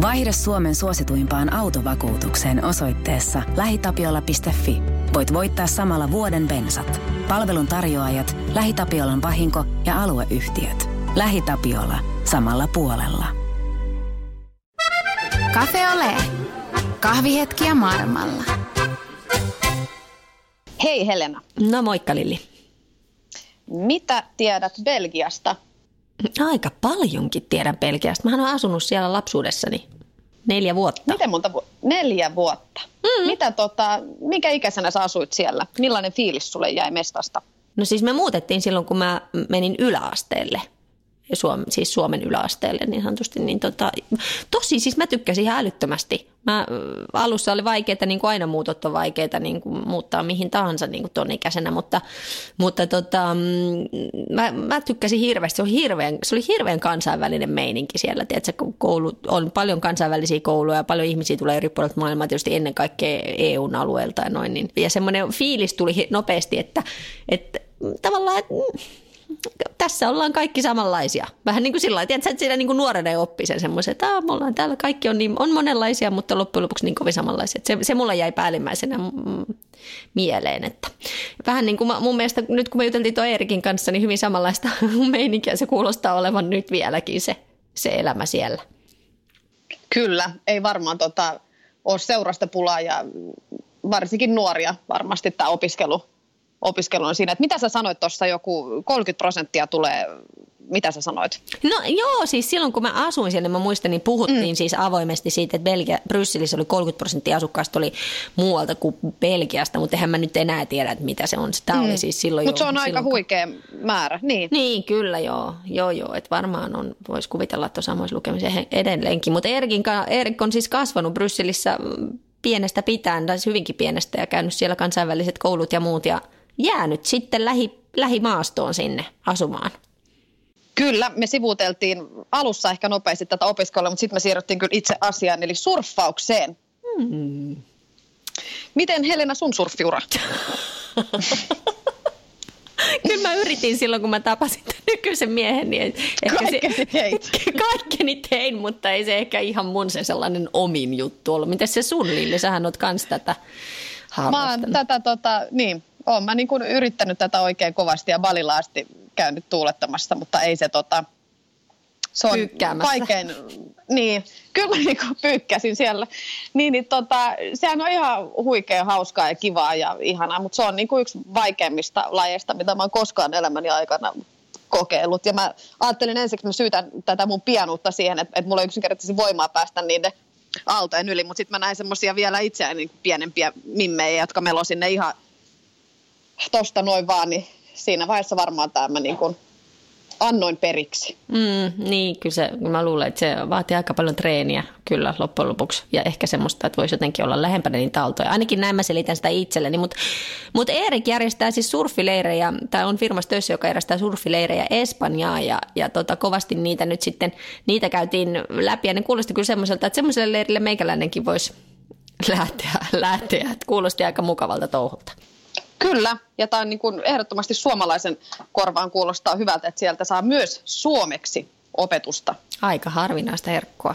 Vaihda Suomen suosituimpaan autovakuutukseen osoitteessa lähitapiola.fi. Voit voittaa samalla vuoden bensat. Palvelun tarjoajat, LähiTapiolan vahinko ja alueyhtiöt. LähiTapiola. Samalla puolella. Cafe Ole. Kahvihetkiä maailmalla. Hei Helena. No moikka Lilli. Mitä tiedät Belgiasta? Aika paljonkin tiedän Belgiasta. Mähän olen asunut siellä lapsuudessani neljä vuotta. Miten monta vu- Neljä vuotta. Mm. Mitä tota, mikä ikäisenä sä asuit siellä? Millainen fiilis sulle jäi mestasta? No siis me muutettiin silloin, kun mä menin yläasteelle. Suom, siis Suomen yläasteelle niin sanotusti, niin tota, tosi siis mä tykkäsin ihan älyttömästi. Mä, alussa oli vaikeaa, niin kuin aina muutot on vaikeita niin kuin muuttaa mihin tahansa niin kuin ton ikäisenä, mutta, mutta tota, mm, mä, mä, tykkäsin hirveästi. Se oli hirveän, se oli hirveän kansainvälinen meininki siellä. Tiedätkö, kun koulu, on paljon kansainvälisiä kouluja ja paljon ihmisiä tulee eri puolilta maailmaa, tietysti ennen kaikkea EUn alueelta ja noin. Niin. Ja semmoinen fiilis tuli nopeasti, että, että tavallaan, että tässä ollaan kaikki samanlaisia. Vähän niin kuin sillä lailla, että siinä niin kuin nuorena oppii sen semmoisen, että me ollaan täällä kaikki on, niin, on monenlaisia, mutta loppujen lopuksi niin kovin samanlaisia. Se, se mulla jäi päällimmäisenä mieleen. Että vähän niin kuin mun mielestä nyt kun me juteltiin tuon Eerikin kanssa, niin hyvin samanlaista meininkiä se kuulostaa olevan nyt vieläkin se, se elämä siellä. Kyllä, ei varmaan tota, ole seurasta pulaa ja varsinkin nuoria varmasti tämä opiskelu opiskelu on siinä. Että mitä sä sanoit tuossa, joku 30 prosenttia tulee mitä sä sanoit? No joo, siis silloin kun mä asuin siellä, niin mä muistan, niin puhuttiin mm. siis avoimesti siitä, että Belgia, Brysselissä oli 30 prosenttia asukkaista oli muualta kuin Belgiasta, mutta eihän mä nyt enää tiedä, että mitä se on. Tämä mm. oli siis silloin Mutta se on aika kun... huikea määrä, niin. Niin, kyllä joo, joo, joo että varmaan on, voisi kuvitella, että on samoissa lukemisen edelleenkin. Mutta Erik on siis kasvanut Brysselissä pienestä pitäen, tai siis hyvinkin pienestä ja käynyt siellä kansainväliset koulut ja muut ja – jäänyt sitten lähi, lähimaastoon sinne asumaan. Kyllä, me sivuuteltiin alussa ehkä nopeasti tätä opiskelua, mutta sitten me siirryttiin kyllä itse asiaan, eli surffaukseen. Hmm. Miten Helena sun surffiura? Kyllä mä yritin silloin, kun mä tapasin tämän nykyisen miehen. Niin ehkä Kaikkeni se, teit. Kaikkeni tein, mutta ei se ehkä ihan mun se sellainen omin juttu ollut. Miten se sun, Lilli? Sähän oot kans tätä Mä oon tätä, tota, niin, oon mä niin kuin yrittänyt tätä oikein kovasti ja Balilla asti käynyt tuulettamassa, mutta ei se tota, se on vaikein. Niin, kyllä niin kuin pyykkäsin siellä. Niin, niin tota, sehän on ihan huikea, hauskaa ja kivaa ja ihanaa, mutta se on niin kuin yksi vaikeimmista lajeista, mitä mä oon koskaan elämäni aikana kokeillut. Ja mä ajattelin ensiksi, että mä syytän tätä mun pianuutta siihen, että, että mulla ei yksinkertaisesti voimaa päästä niiden aaltojen yli, mutta sitten mä näin semmoisia vielä itseään niin pienempiä mimmejä, jotka melo sinne ihan tosta noin vaan, niin siinä vaiheessa varmaan tämä niin kuin annoin periksi. Mm, niin, kyllä se, mä luulen, että se vaatii aika paljon treeniä kyllä loppujen lopuksi. Ja ehkä semmoista, että voisi jotenkin olla lähempänä niitä aaltoja. Ainakin näin mä selitän sitä itselleni. Mutta mut Erik järjestää siis surfileirejä, tai on firmassa töissä, joka järjestää surfileirejä Espanjaa. Ja, ja tota, kovasti niitä nyt sitten, niitä käytiin läpi. Ja ne kuulosti kyllä semmoiselta, että semmoiselle leirille meikäläinenkin voisi lähteä. lähteä. Kuulosti aika mukavalta touhulta. Kyllä, ja tämä on niin kuin ehdottomasti suomalaisen korvaan kuulostaa hyvältä, että sieltä saa myös suomeksi opetusta. Aika harvinaista herkkua.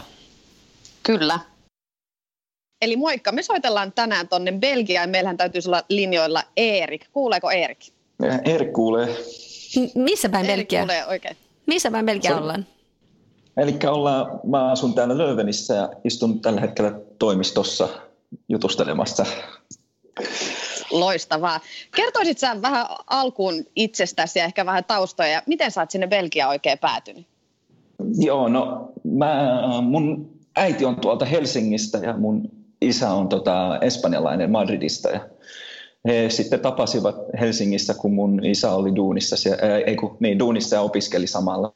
Kyllä. Eli moikka, me soitellaan tänään tonne Belgiaan. Meillähän täytyisi olla linjoilla Erik. Kuuleeko Erik? Erik kuulee. M- missä päin Belgia? kuulee oikein. Missä päin Belgia so, ollaan? Eli ollaan, mä asun täällä Löövenissä ja istun tällä hetkellä toimistossa jutustelemassa Loistavaa. Kertoisit sä vähän alkuun itsestäsi ja ehkä vähän taustoja. Miten sä oot sinne Belgiaan oikein päätynyt? Joo, no mä, mun äiti on tuolta Helsingistä ja mun isä on tota, espanjalainen Madridista. Ja he sitten tapasivat Helsingissä, kun mun isä oli duunissa, ää, ei kun, niin, duunissa ja opiskeli samalla.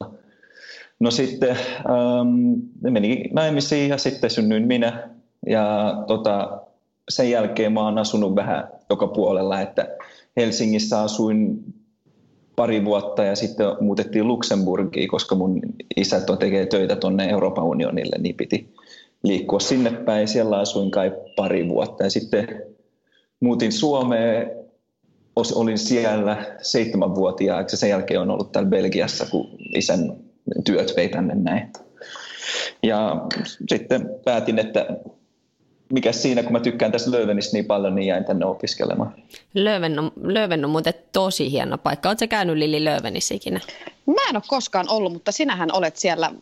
No sitten ähm, meni naimisiin ja sitten synnyin minä. Ja tota, sen jälkeen mä oon asunut vähän joka puolella, että Helsingissä asuin pari vuotta ja sitten muutettiin Luxemburgiin, koska mun isä tekee töitä tuonne Euroopan unionille, niin piti liikkua sinne päin. Siellä asuin kai pari vuotta ja sitten muutin Suomeen, olin siellä seitsemänvuotiaaksi ja sen jälkeen on ollut täällä Belgiassa, kun isän työt vei tänne näin. Ja sitten päätin, että mikä siinä, kun mä tykkään tästä Löövenistä niin paljon, niin jäin tänne opiskelemaan. Lööven on, Lööven on muuten tosi hieno paikka. Oletko käynyt Lili Löövenissä ikinä? Mä en ole koskaan ollut, mutta sinähän olet siellä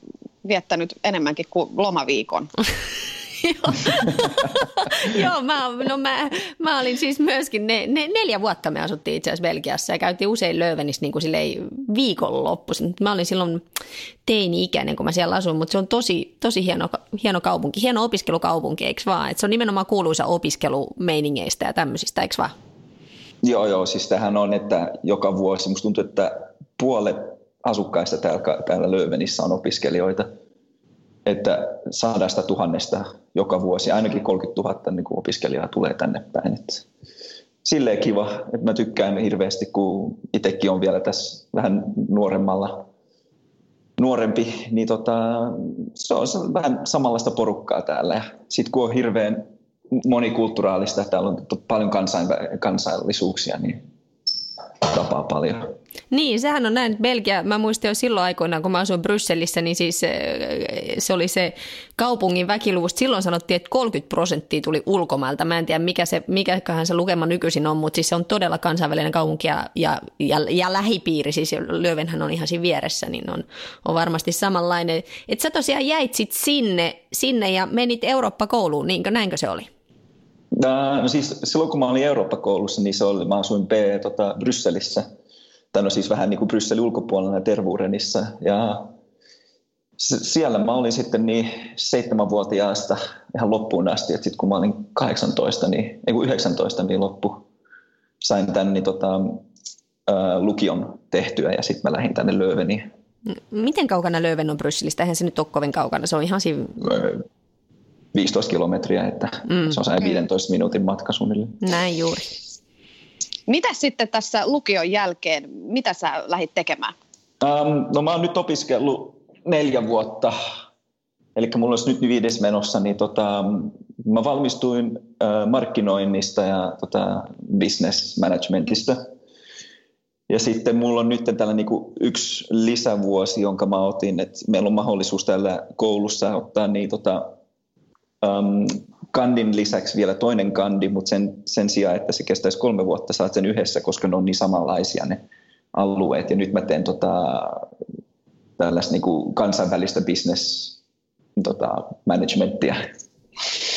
viettänyt enemmänkin kuin lomaviikon. Joo, mä, no mä, mä olin siis myöskin, ne, ne, neljä vuotta me asuttiin itse asiassa Belgiassa ja käytiin usein Löövenissä niin kuin viikonloppuisin. Mä olin silloin teini-ikäinen, kun mä siellä asuin, mutta se on tosi, tosi hieno, hieno kaupunki, hieno opiskelukaupunki, eikö vaan? Et se on nimenomaan kuuluisa opiskelumeiningeistä ja tämmöisistä, eikö vaan? Joo, joo, siis tähän on, että joka vuosi, musta tuntuu, että puolet asukkaista täällä, täällä Löövenissä on opiskelijoita – että sadasta tuhannesta joka vuosi ainakin 30 000 niin kuin opiskelijaa tulee tänne päin. Että silleen kiva, että mä tykkään hirveästi, kun itsekin on vielä tässä vähän nuoremmalla nuorempi, niin tota, se on vähän samanlaista porukkaa täällä. Sitten kun on hirveän monikulttuuraalista, täällä on paljon kansainvälisuuksia, niin tapaa paljon. Niin, sehän on näin. Belgia, mä muistin jo silloin aikoinaan, kun mä asuin Brysselissä, niin siis eh, se oli se kaupungin väkiluvusta. Silloin sanottiin, että 30 prosenttia tuli ulkomailta. Mä en tiedä, mikä se, mikäköhän se lukema nykyisin on, mutta siis se on todella kansainvälinen kaupunki ja, ja, ja, ja lähipiiri. Siis Löövenhän on ihan siinä vieressä, niin on, on varmasti samanlainen. Että sä tosiaan jäit sit sinne, sinne ja menit Eurooppa-kouluun, niinkö, näinkö se oli? No siis silloin kun mä olin Eurooppa-koulussa, niin se oli, mä asuin B, tota, Brysselissä – tai no siis vähän niin kuin Brysselin ulkopuolella Tervurenissa. Ja siellä mä olin sitten niin seitsemänvuotiaasta ihan loppuun asti, että sitten kun mä olin 18, niin, ei kun 19, niin loppu sain tänne niin tota, lukion tehtyä ja sitten mä lähdin tänne Lööveniin. Miten kaukana Lööven on Brysselistä? Eihän se nyt ole kovin kaukana, se on ihan siinä... 15 kilometriä, että mm. se on 15 minuutin matka suunnilleen. Näin juuri. Mitä sitten tässä lukion jälkeen, mitä sä lähdit tekemään? Um, no mä oon nyt opiskellut neljä vuotta, eli mulla olisi nyt viides menossa, niin tota, mä valmistuin uh, markkinoinnista ja tota, business managementista. Ja sitten mulla on nyt tällä niinku yksi lisävuosi, jonka mä otin, että meillä on mahdollisuus tällä koulussa ottaa niin tota, um, kandin lisäksi vielä toinen kandi, mutta sen, sen sijaan, että se kestäisi kolme vuotta, saat sen yhdessä, koska ne on niin samanlaisia ne alueet. Ja nyt mä teen tota, tällaista niin kuin kansainvälistä business tota, managementtia.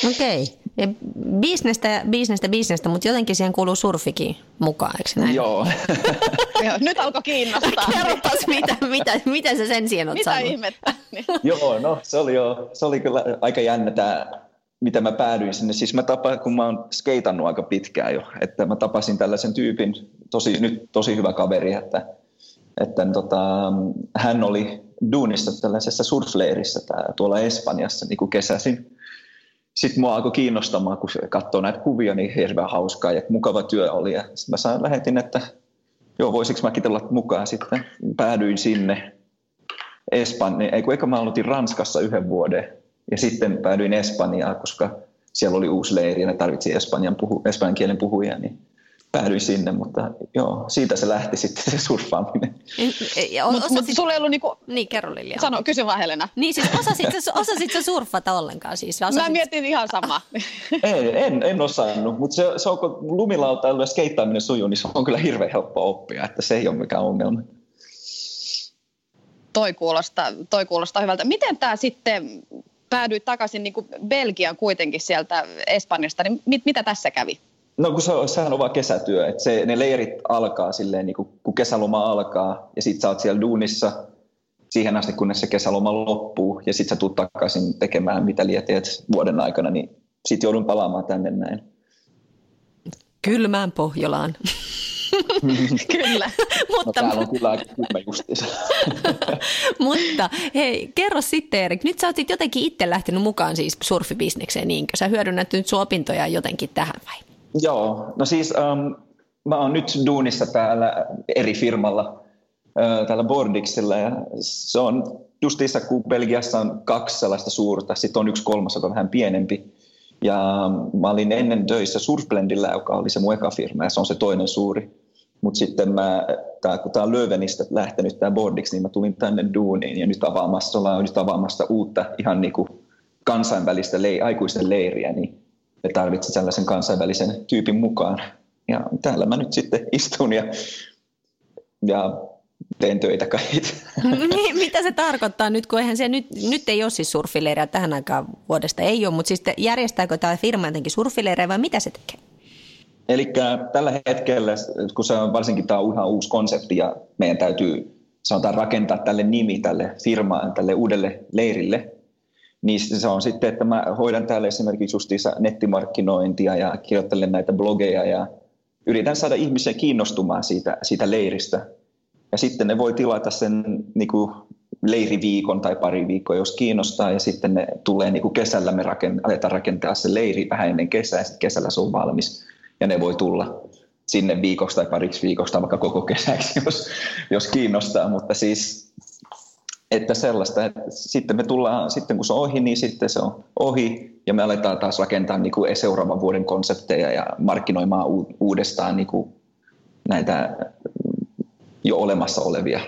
Okei. Okay. Bisnestä, bisnestä, bisnestä, mutta jotenkin siihen kuuluu surfikin mukaan, eikö näin? Joo. Joo nyt alkoi kiinnostaa. Kerropas, mitä, mitä, mitä sä sen siihen oot Mitä saanut? ihmettä? Joo, no se oli, jo, se oli kyllä aika jännä tämä mitä mä päädyin sinne. Siis mä tapasin, kun mä oon skeitannut aika pitkään jo, että mä tapasin tällaisen tyypin, tosi, nyt tosi hyvä kaveri, että, että tota, hän oli duunissa tällaisessa surfleirissä tää, tuolla Espanjassa niin kuin kesäisin. Sitten mua alkoi kiinnostamaan, kun katsoo näitä kuvia, niin hirveän hauskaa ja mukava työ oli. Sitten mä sain, lähetin, että joo, voisiko mäkin tulla mukaan. Sitten päädyin sinne Espanjaan, ei kun eikä mä aloitin Ranskassa yhden vuoden ja sitten päädyin Espanjaan, koska siellä oli uusi leiri ja ne tarvitsi espanjan, puhu, espanjan kielen puhujia, niin päädyin sinne, mutta joo, siitä se lähti sitten se surffaaminen. Mutta mut sulla ei ollut niinku... Niin, kerro Lilja. Sano, kysy vaan Helena. Niin siis osasit, osasit sä surffata ollenkaan siis? Osasit... Mä mietin ihan sama. en, en, en osannut, mutta se, se on, kun lumilautailu ja skeittaaminen sujuu, niin se on kyllä hirveän helppo oppia, että se ei ole mikään ongelma. Toi kuulostaa, toi kuulostaa hyvältä. Miten tämä sitten päädyit takaisin niin kuin Belgiaan kuitenkin sieltä Espanjasta, niin mit, mitä tässä kävi? No kun se, sehän on vaan kesätyö, että se, ne leirit alkaa silleen, niin kuin, kun kesäloma alkaa ja sit sä oot siellä duunissa siihen asti, kunnes se kesäloma loppuu ja sit sä tuut takaisin tekemään mitä liian teet vuoden aikana, niin sit joudun palaamaan tänne näin. Kylmään Pohjolaan. kyllä. Mutta, no, täällä on kyllä aika justiinsa. Mutta hei, kerro sitten Erik, nyt sä oot jotenkin itse lähtenyt mukaan siis surfibisnekseen, niinkö? Sä hyödynnät nyt sun opintoja jotenkin tähän vai? Joo, no siis um, mä oon nyt duunissa täällä eri firmalla, uh, täällä Bordixilla ja se on justiinsa, kun Belgiassa on kaksi sellaista suurta, sitten on yksi kolmas, joka on vähän pienempi. Ja mä olin ennen töissä Surfblendillä, joka oli se mun eka firma, ja se on se toinen suuri. Mutta sitten mä, tää, kun tämä on Lövenistä lähtenyt tämä boardiksi, niin mä tulin tänne duuniin ja nyt avaamassa, ollaan nyt avaamassa uutta ihan niin kuin kansainvälistä le- aikuisten leiriä, niin me tarvitsin sellaisen kansainvälisen tyypin mukaan. Ja täällä mä nyt sitten istun ja, ja teen töitä kai Mitä se tarkoittaa nyt, kun eihän se nyt, nyt ei ole siis surfileirejä tähän aikaan vuodesta, ei ole, mutta siis järjestääkö tämä firma jotenkin surfileirejä vai mitä se tekee? Eli tällä hetkellä, kun se on varsinkin tämä on ihan uusi konsepti ja meidän täytyy sanotaan rakentaa tälle nimi tälle firmaan, tälle uudelle leirille, niin se on sitten, että mä hoidan täällä esimerkiksi justiinsa nettimarkkinointia ja kirjoittelen näitä blogeja ja yritän saada ihmisiä kiinnostumaan siitä, siitä leiristä. Ja sitten ne voi tilata sen niin kuin leiriviikon tai pari viikkoa, jos kiinnostaa, ja sitten ne tulee niin kuin kesällä, me raken, aletaan rakentaa se leiri vähän ennen kesää, ja sitten kesällä se on valmis ja ne voi tulla sinne viikoksi tai pariksi viikoksi tai vaikka koko kesäksi, jos, jos kiinnostaa, mutta siis että sellaista, että sitten me tullaan, sitten kun se on ohi, niin sitten se on ohi ja me aletaan taas rakentaa niin kuin seuraavan vuoden konsepteja ja markkinoimaan uudestaan niin kuin näitä jo olemassa olevia.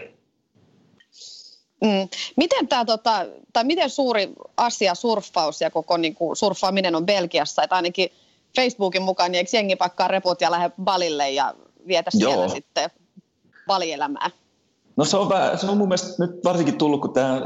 Mm. Miten, tämä, tota, tai miten suuri asia surffaus ja koko niin kuin, surffaaminen on Belgiassa? Että ainakin Facebookin mukaan, niin eikö jengi pakkaa reput ja lähde balille ja vietä siellä Joo. sitten balielämää? No se on, vähän, se on mun mielestä nyt varsinkin tullut, kun tämä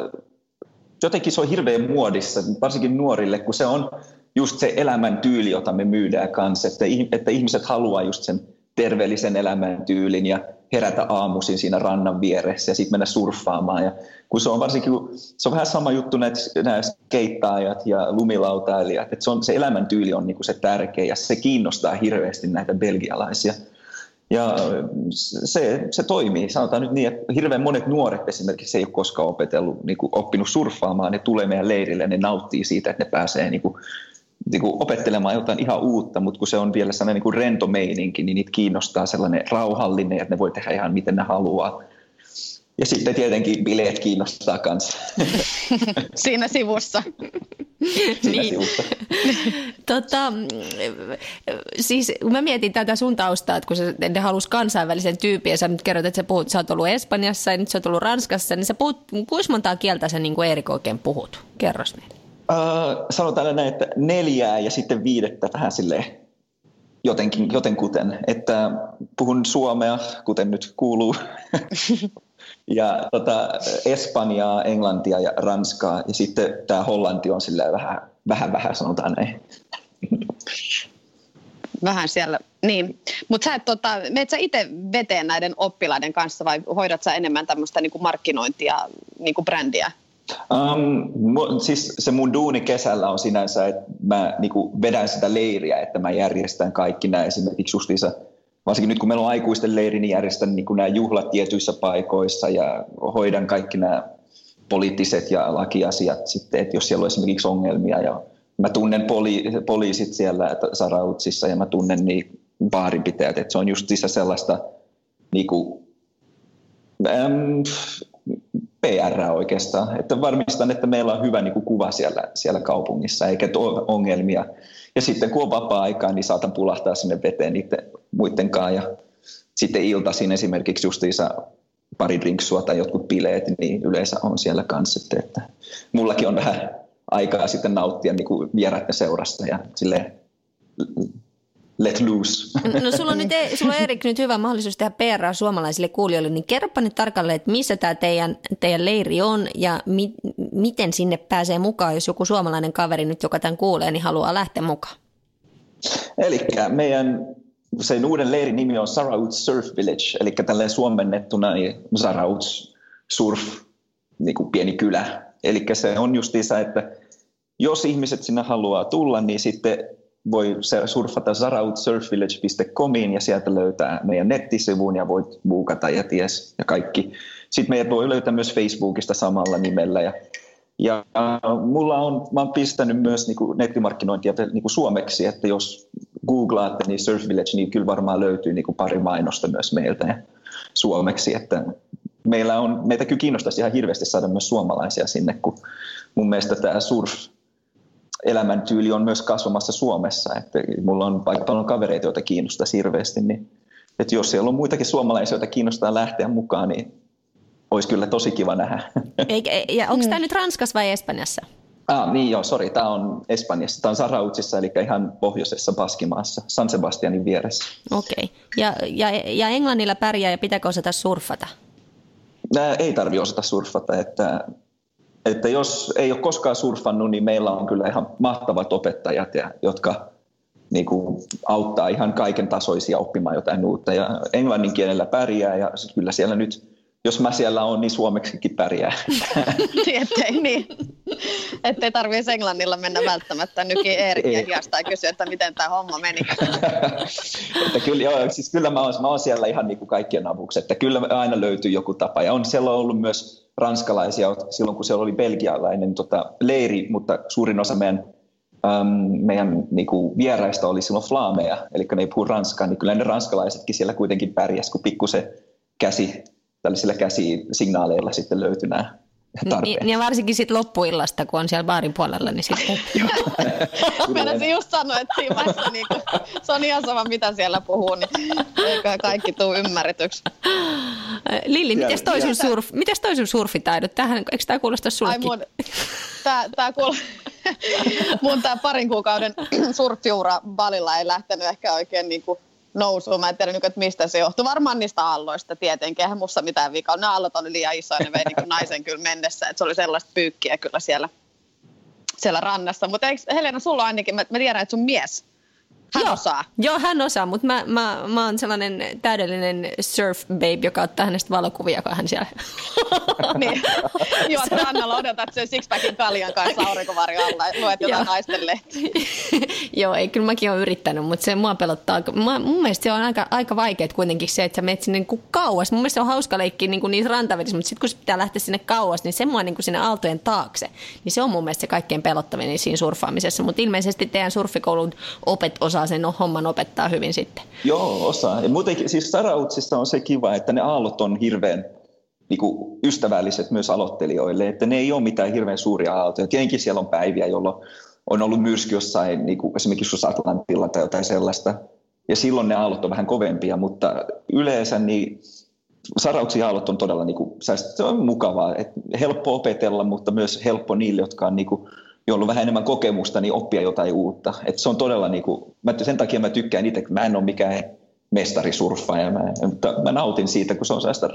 jotenkin se on hirveän muodissa, varsinkin nuorille, kun se on just se elämäntyyli, jota me myydään kanssa, että, että ihmiset haluaa just sen terveellisen elämäntyylin ja herätä aamuisin siinä rannan vieressä ja sitten mennä surffaamaan. Ja kun se on varsinkin, se on vähän sama juttu näitä, nämä skeittaajat ja lumilautailijat, että se, on, se elämäntyyli on niin se tärkeä ja se kiinnostaa hirveästi näitä belgialaisia. Ja se, se toimii. Sanotaan nyt niin, että hirveän monet nuoret esimerkiksi ei ole koskaan opetellut, niin kuin oppinut surffaamaan. Ne tulee meidän leirille ja ne nauttii siitä, että ne pääsee niin kuin niin kuin opettelemaan jotain ihan uutta, mutta kun se on vielä sellainen niin kuin rento meininki, niin niitä kiinnostaa sellainen rauhallinen, että ne voi tehdä ihan miten ne haluaa. Ja sitten tietenkin bileet kiinnostaa kanssa. Siinä sivussa. Siinä niin. sivussa. tota, siis kun mä mietin tätä sun taustaa, että kun sä, ne halus kansainvälisen tyypin ja sä nyt kerrot, että sä, puhut, sä oot ollut Espanjassa ja nyt sä oot ollut Ranskassa, niin sä puhut, kuinka montaa kieltä sä niin kuin Erik oikein puhut? Kerros meille. Sanotaan näin, että neljää ja sitten viidettä vähän silleen jotenkin, jotenkuten. Että puhun suomea, kuten nyt kuuluu, ja tota, Espanjaa, Englantia ja Ranskaa, ja sitten tämä Hollanti on silleen vähän, vähän, vähän sanotaan näin. Vähän siellä, niin. Mutta sä et, tota, meet sä itse veteen näiden oppilaiden kanssa vai hoidat sä enemmän tämmöistä niinku markkinointia, niinku brändiä? Um, siis se mun duuni kesällä on sinänsä, että mä niinku vedän sitä leiriä, että mä järjestän kaikki nämä esimerkiksi justiinsa, varsinkin nyt kun meillä on aikuisten leiri, niin järjestän niinku nämä juhlat tietyissä paikoissa ja hoidan kaikki nämä poliittiset ja lakiasiat sitten, että jos siellä on esimerkiksi ongelmia ja mä tunnen poli- poliisit siellä Sarautsissa ja mä tunnen niin baarinpitäjät, että se on just sellaista niinku, um, PR oikeastaan, että varmistan, että meillä on hyvä niin kuin kuva siellä, siellä kaupungissa eikä tuo ongelmia. Ja sitten kun on vapaa-aikaa, niin saatan pulahtaa sinne veteen niiden muiden kanssa ja sitten iltaisin esimerkiksi justiinsa pari drinksua tai jotkut bileet, niin yleensä on siellä kanssa. Että, että mullakin on vähän aikaa sitten nauttia niin kuin vieraiden seurasta ja silleen let loose. No sulla on, nyt, e- sulla on Erik nyt hyvä mahdollisuus tehdä PR suomalaisille kuulijoille, niin kerropa nyt tarkalleen, että missä tämä teidän, teidän leiri on ja mi, miten sinne pääsee mukaan, jos joku suomalainen kaveri nyt, joka tämän kuulee, niin haluaa lähteä mukaan. Eli meidän sen uuden leirin nimi on Sarauts Surf Village, eli tälleen suomennettuna niin Sarauts Surf, niin kuin pieni kylä. Eli se on justiinsa, että jos ihmiset sinne haluaa tulla, niin sitten voi surfata zarautsurfvillage.comiin ja sieltä löytää meidän nettisivun ja voit buukata ja ties ja kaikki. Sitten meidät voi löytää myös Facebookista samalla nimellä ja ja mulla on, mä oon pistänyt myös niin kuin nettimarkkinointia niin kuin suomeksi, että jos googlaatte niin Surf Village, niin kyllä varmaan löytyy niin kuin pari mainosta myös meiltä suomeksi, että meillä on, meitä kyllä kiinnostaisi ihan hirveästi saada myös suomalaisia sinne, kun mun mielestä tämä surf elämäntyyli on myös kasvamassa Suomessa. Että mulla on aika paljon kavereita, joita kiinnostaa hirveästi, niin että jos siellä on muitakin suomalaisia, joita kiinnostaa lähteä mukaan, niin olisi kyllä tosi kiva nähdä. Eikä, ja onko tämä nyt Ranskassa vai Espanjassa? Ah, niin joo, sori, tämä on Espanjassa. Tämä on Sarautsissa, eli ihan pohjoisessa Baskimaassa, San Sebastianin vieressä. Okei. Okay. Ja, ja, ja Englannilla pärjää ja pitääkö osata surfata? Nää ei tarvitse osata surfata, että, että jos ei ole koskaan surfannut, niin meillä on kyllä ihan mahtavat opettajat, jotka niin kuin, auttaa ihan kaiken tasoisia oppimaan jotain uutta. Ja englannin kielellä pärjää ja kyllä siellä nyt jos mä siellä on, niin suomeksikin pärjää. Ettei niin. Ettei tarvitsisi englannilla mennä välttämättä nyki Eerikin hiasta ja kysyä, että miten tämä homma meni. että kyllä, joo, siis kyllä mä oon, mä oon siellä ihan niin kuin kaikkien avuksi, että kyllä aina löytyy joku tapa. Ja on siellä ollut myös ranskalaisia silloin, kun siellä oli belgialainen tota, leiri, mutta suurin osa meidän meidän niin kuin, vieraista oli silloin flaameja, eli ne ei puhu ranskaa, niin kyllä ne ranskalaisetkin siellä kuitenkin pärjäs, kun pikkusen käsi tällaisilla käsisignaaleilla sitten löytyi nämä tarpeet. Niin, ja varsinkin sitten loppuillasta, kun on siellä baarin puolella, niin sitten... Meinasin just sanoa, että siinä vaiheessa niin kuin, se on ihan sama, mitä siellä puhuu, niin eikö kaikki tule ymmärretyksi. Lilli, miten toi, sun surf, mites toi sun surfitaidot? Tähän, eikö tämä kuulosta sullekin? Ai mun, tää, tää kuul... mun tää parin kuukauden surffiura Balilla ei lähtenyt ehkä oikein niin kuin nousuun. Mä en tiedä, että mistä se johtuu. Varmaan niistä aalloista tietenkin. Eihän musta mitään vikaa. Ne aallot oli liian isoja, ne vei niin naisen kyllä mennessä. Että se oli sellaista pyykkiä kyllä siellä, siellä rannassa. Mutta Helena, sulla ainakin, mä, mä tiedän, että sun mies hän Joo. osaa. Joo, hän osaa, mutta mä, mä, mä oon sellainen täydellinen surf babe, joka ottaa hänestä valokuvia, kun hän siellä... niin. Joo, että rannalla odotat sen sixpackin kaljan kanssa aurinkovarjo alla ja luet jotain naisten lehtiä. Joo, ei, kyllä mäkin olen yrittänyt, mutta se mua pelottaa. Mä, mun mielestä se on aika, aika vaikeaa kuitenkin se, että sä menet sinne niin kauas. Mun mielestä se on hauska leikki niin kuin niissä rantavedissä, mutta sitten kun se pitää lähteä sinne kauas, niin se mua niin kuin sinne aaltojen taakse. Niin se on mun mielestä se kaikkein pelottavin siinä surffaamisessa. Mutta ilmeisesti teidän surfikoulun opet osaa sen homman opettaa hyvin sitten. Joo, osaa. Ja muutenkin siis Sarautsissa on se kiva, että ne aallot on hirveän niin kuin ystävälliset myös aloittelijoille, että ne ei ole mitään hirveän suuria aaltoja. Tietenkin siellä on päiviä, jolloin on ollut myrsky jossain, niin kuin esimerkiksi Atlantilla tai jotain sellaista, ja silloin ne aallot on vähän kovempia, mutta yleensä niin sarauksia aallot on todella niin kuin, se on mukavaa, että helppo opetella, mutta myös helppo niille, jotka on niin kuin, on vähän enemmän kokemusta, niin oppia jotain uutta. Et se on todella, niin kuin, mä, sen takia mä tykkään itse, mä en ole mikään mestarisurffaaja, mä, mutta mä nautin siitä, kun se on sellaista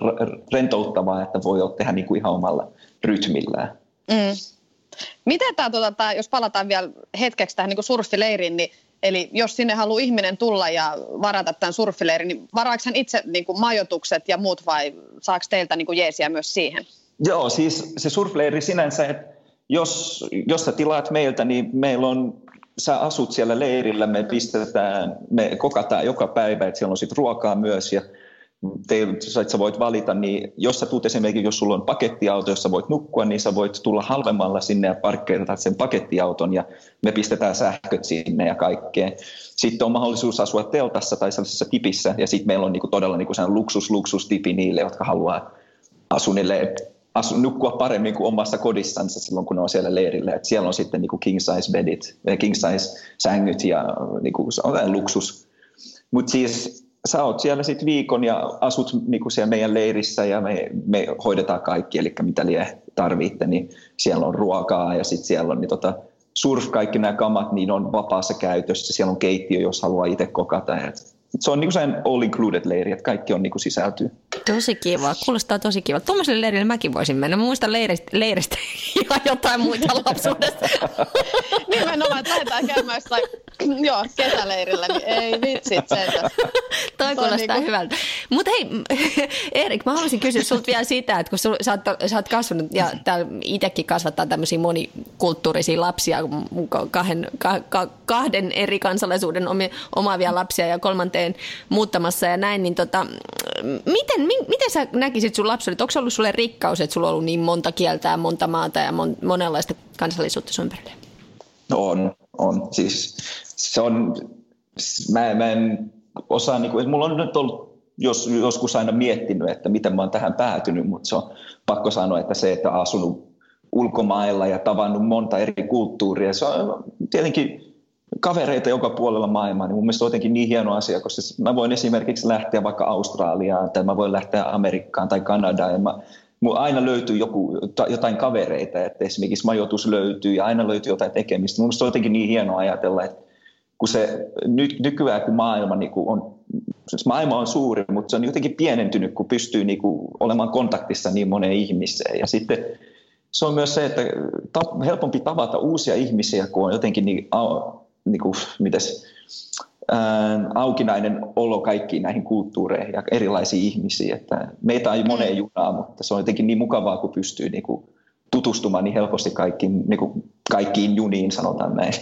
rentouttavaa, että voi tehdä niin kuin ihan omalla rytmillään. Mm. Miten tämä, tuota, tämä, jos palataan vielä hetkeksi tähän niin surfileiriin, niin Eli jos sinne haluaa ihminen tulla ja varata tämän surfileirin, niin varaako hän itse niin kuin majoitukset ja muut vai saako teiltä niin kuin jeesiä myös siihen? Joo, siis se surfleiri sinänsä, että jos, jos sä tilaat meiltä, niin meillä on, sä asut siellä leirillä, me pistetään, me kokataan joka päivä, että siellä on sitten ruokaa myös ja teillä, sä voit valita, niin jos sä tuut esimerkiksi, jos sulla on pakettiauto, jossa voit nukkua, niin sä voit tulla halvemmalla sinne ja parkkeerata sen pakettiauton ja me pistetään sähköt sinne ja kaikkea. Sitten on mahdollisuus asua teltassa tai sellaisessa tipissä ja sitten meillä on niinku todella niinku luksus, luksustipi niille, jotka haluaa asunille asu, nukkua paremmin kuin omassa kodissansa silloin, kun ne on siellä leirillä. Et siellä on sitten niin kuin king size bedit, eh, king size sängyt ja niin kuin, se on luksus. Mutta siis sä oot siellä sitten viikon ja asut niin kuin siellä meidän leirissä ja me, me hoidetaan kaikki, eli mitä lie tarvitte, niin siellä on ruokaa ja sitten siellä on niin tota, surf, kaikki nämä kamat, niin on vapaassa käytössä. Siellä on keittiö, jos haluaa itse kokata. Et se on niin kuin all included leiri, että kaikki on niin kuin sisältyy. Tosi kiva, kuulostaa tosi kiva. Tuommoiselle leirille mäkin voisin mennä. Mä muistan leiristä, leiristä ja jotain muita lapsuudesta. Nimenomaan, että lähdetään käymään jossain, joo, kesäleirillä, niin ei vitsit sentä. Toi kuulostaa niinku... hyvältä. Mutta hei, Erik, mä haluaisin kysyä sulta vielä sitä, että kun sul, sä, oot, sä oot kasvanut ja itsekin kasvattaa tämmöisiä monikulttuurisia lapsia, kahden, ka, ka, kahden eri kansalaisuuden omaavia lapsia ja kolmanteen muuttamassa ja näin, niin tota, miten, mi, miten sä näkisit sun lapsuudet? Onko se ollut sulle rikkaus, että sulla on ollut niin monta kieltä ja monta maata ja mon, monenlaista kansallisuutta sun ympärille? No on, on. Siis se on, mä, mä en osaa, niin kuin, mulla on nyt ollut jos, joskus aina miettinyt, että miten mä oon tähän päätynyt, mutta se on pakko sanoa, että se, että asunut ulkomailla ja tavannut monta eri kulttuuria, se on tietenkin kavereita joka puolella maailmaa, niin mun mielestä on jotenkin niin hieno asia, koska mä voin esimerkiksi lähteä vaikka Australiaan tai mä voin lähteä Amerikkaan tai Kanadaan ja mä, mun aina löytyy joku, jotain kavereita, että esimerkiksi majoitus löytyy ja aina löytyy jotain tekemistä. Mun mielestä on jotenkin niin hienoa ajatella, että kun se nyt, nykyään kun maailma niin kuin on, siis maailma on suuri, mutta se on jotenkin pienentynyt, kun pystyy niin kuin olemaan kontaktissa niin moneen ihmiseen. Ja sitten se on myös se, että helpompi tavata uusia ihmisiä, kun on jotenkin niin, niin kuin, mites, ää, aukinainen olo kaikkiin näihin kulttuureihin ja erilaisiin ihmisiin. Että meitä ei moneen junaa, mutta se on jotenkin niin mukavaa, kun pystyy niin kuin, tutustumaan niin helposti kaikkiin, niin kuin kaikkiin juniin, sanotaan näin.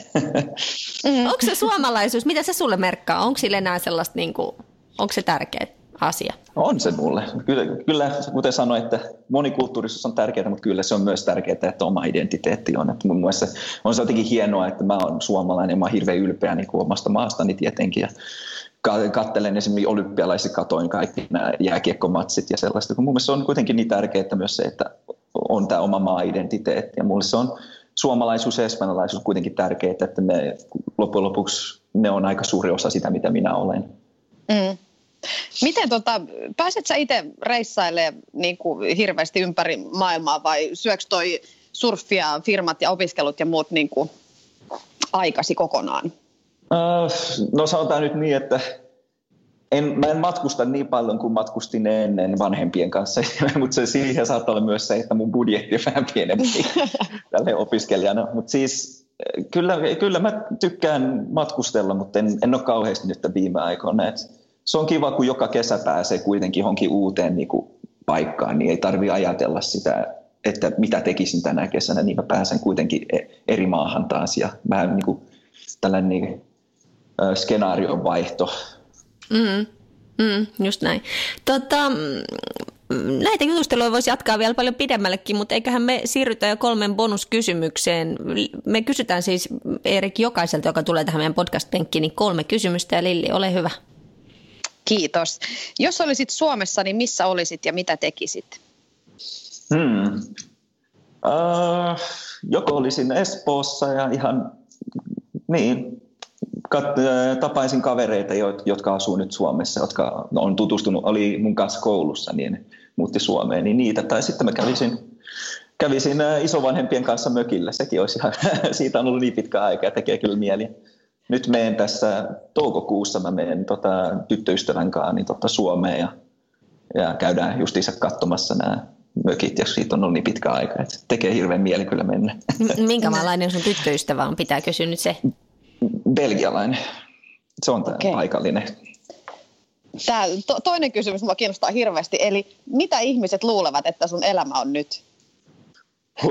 Mm. Onko se suomalaisuus, mitä se sulle merkkaa? Onko sille enää sellaista, niin kuin, onko se tärkeä asia? On se mulle. Kyllä, kyllä kuten sanoin, että monikulttuurisuus on tärkeää, mutta kyllä se on myös tärkeää, että oma identiteetti on. Että mun mielestä on se jotenkin hienoa, että mä oon suomalainen ja mä oon hirveän ylpeä niin kuin omasta maastani tietenkin. Ja kattelen esimerkiksi olympialaiset, katoin kaikki nämä jääkiekkomatsit ja sellaista. Kun mun mielestä se on kuitenkin niin tärkeää myös se, että on tämä oma maa-identiteetti. Ja mulle se on suomalaisuus ja espanjalaisuus kuitenkin tärkeää, että ne loppujen lopuksi ne on aika suuri osa sitä, mitä minä olen. Mm. Miten tota, pääset sä itse reissailemaan niin kuin hirveästi ympäri maailmaa vai syöks toi surfia, firmat ja opiskelut ja muut niin kuin aikasi kokonaan? No sanotaan nyt niin, että en, mä en matkusta niin paljon kuin matkustin ennen vanhempien kanssa, mutta se siihen saattaa olla myös se, että mun budjetti on vähän pienempi tälle opiskelijana. Mutta siis kyllä, kyllä mä tykkään matkustella, mutta en, en ole kauheasti nyt viime aikoina. Et se on kiva, kun joka kesä pääsee kuitenkin johonkin uuteen niin kuin, paikkaan, niin ei tarvi ajatella sitä, että mitä tekisin tänä kesänä, niin mä pääsen kuitenkin e, eri maahan taas ja vähän niin kuin tällainen niin, skenaarion vaihto Mm, mm, just näin. Tota, näitä jutusteluja voisi jatkaa vielä paljon pidemmällekin, mutta eiköhän me siirrytä jo kolmen bonuskysymykseen. Me kysytään siis Erik jokaiselta, joka tulee tähän meidän podcast-penkkiin, niin kolme kysymystä ja Lilli, ole hyvä. Kiitos. Jos olisit Suomessa, niin missä olisit ja mitä tekisit? Hmm. Uh, joko olisin Espoossa ja ihan niin, kat- tapaisin kavereita, jotka asuu nyt Suomessa, jotka on tutustunut, oli mun kanssa koulussa, niin muutti Suomeen, niin niitä. Tai sitten mä kävisin, kävisin isovanhempien kanssa mökillä. Sekin olisi ihan, siitä on ollut niin pitkä aika ja tekee kyllä mieli. Nyt menen tässä toukokuussa, mä menen tota, tyttöystävän kanssa niin tota, Suomeen ja, ja käydään justiinsa katsomassa nämä mökit, ja siitä on ollut niin pitkä aika, että tekee hirveän mieli kyllä mennä. Minkä maalainen sun tyttöystävä on? Pitää kysyä nyt se belgialainen. Se on tämä okay. paikallinen. Tämä to, toinen kysymys mua kiinnostaa hirveästi, eli mitä ihmiset luulevat, että sun elämä on nyt?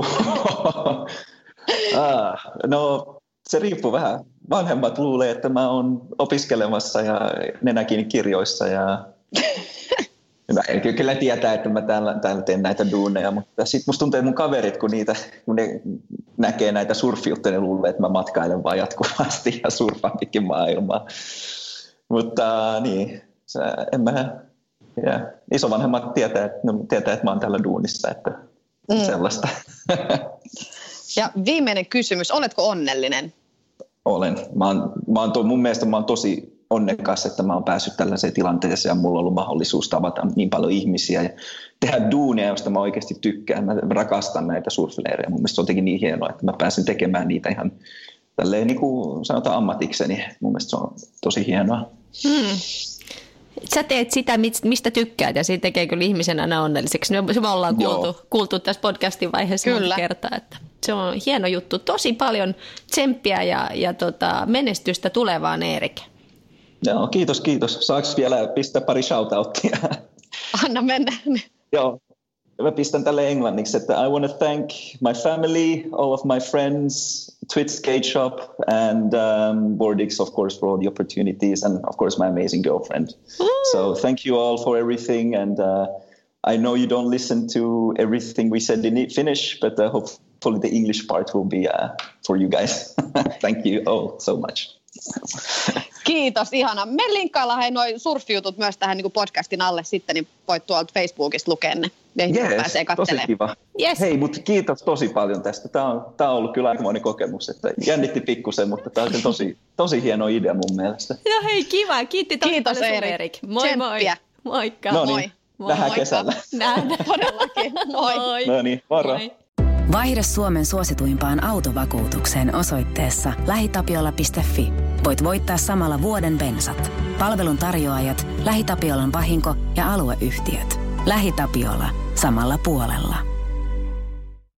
ah, no se riippuu vähän. Vanhemmat luulee, että mä oon opiskelemassa ja nenäkin kirjoissa ja Mä en kyllä tietää, että mä täällä, täällä teen näitä duuneja, mutta sitten musta tuntuu, että mun kaverit, kun, niitä, kun ne näkee näitä surfijuttuja, ne luulee, että mä matkailen vaan jatkuvasti ja surfaan pitkin maailmaa. Mutta niin, en mä, yeah. isovanhemmat tietää, että, no, tietää, että mä oon täällä duunissa, että mm. sellaista. ja viimeinen kysymys, oletko onnellinen? Olen. Mä oon, mä oon to, mun mielestä mä oon tosi onnekas, että mä oon päässyt tällaiseen tilanteeseen ja mulla on ollut mahdollisuus tavata niin paljon ihmisiä ja tehdä duunia, josta mä oikeasti tykkään. Mä rakastan näitä surfileirejä. Mun mielestä se on jotenkin niin hienoa, että mä pääsin tekemään niitä ihan tälleen niin kuin sanotaan ammatikseni. Mun mielestä se on tosi hienoa. Hmm. Sä teet sitä, mistä tykkäät ja siitä tekee kyllä ihmisen aina onnelliseksi. Se me ollaan kuultu, kuultu tässä podcastin vaiheessa kyllä. kertaa, että se on hieno juttu. Tosi paljon tsemppiä ja, ja tota, menestystä tulevaan Erik. Joo, kiitos, kiitos. Saako vielä pistää pari shoutouttia? Anna mennä. Joo, mä pistän tälle englanniksi, että I want to thank my family, all of my friends, Twitch Skate Shop and um, Bordix, of course, for all the opportunities and, of course, my amazing girlfriend. So thank you all for everything and uh, I know you don't listen to everything we said in Finnish, but uh, hopefully the English part will be uh, for you guys. thank you all so much. Kiitos, ihana. Me linkkaillaan hei noin surfijutut myös tähän niin podcastin alle sitten, niin voit tuolta Facebookista lukea ne. Pääsee tosi kiva. Yes. Hei, mutta kiitos tosi paljon tästä. Tämä on, tämä on ollut kyllä aikamoinen kokemus. Että jännitti pikkusen, mutta tämä on tosi, tosi hieno idea mun mielestä. No hei, kiva. Kiitti tosi Kiitos, paljon Erik. Erik. Moi moi. Tsemppiä. Moikka. No moi. niin, Moi, nähdään moikka. kesällä. Nähdään. Todellakin. Moi. Moi. No niin, moro. Moi. Vaihda Suomen suosituimpaan autovakuutukseen osoitteessa lähitapiola.fi. Voit voittaa samalla vuoden bensat. Palvelun tarjoajat, LähiTapiolan vahinko ja alueyhtiöt. LähiTapiola. Samalla puolella.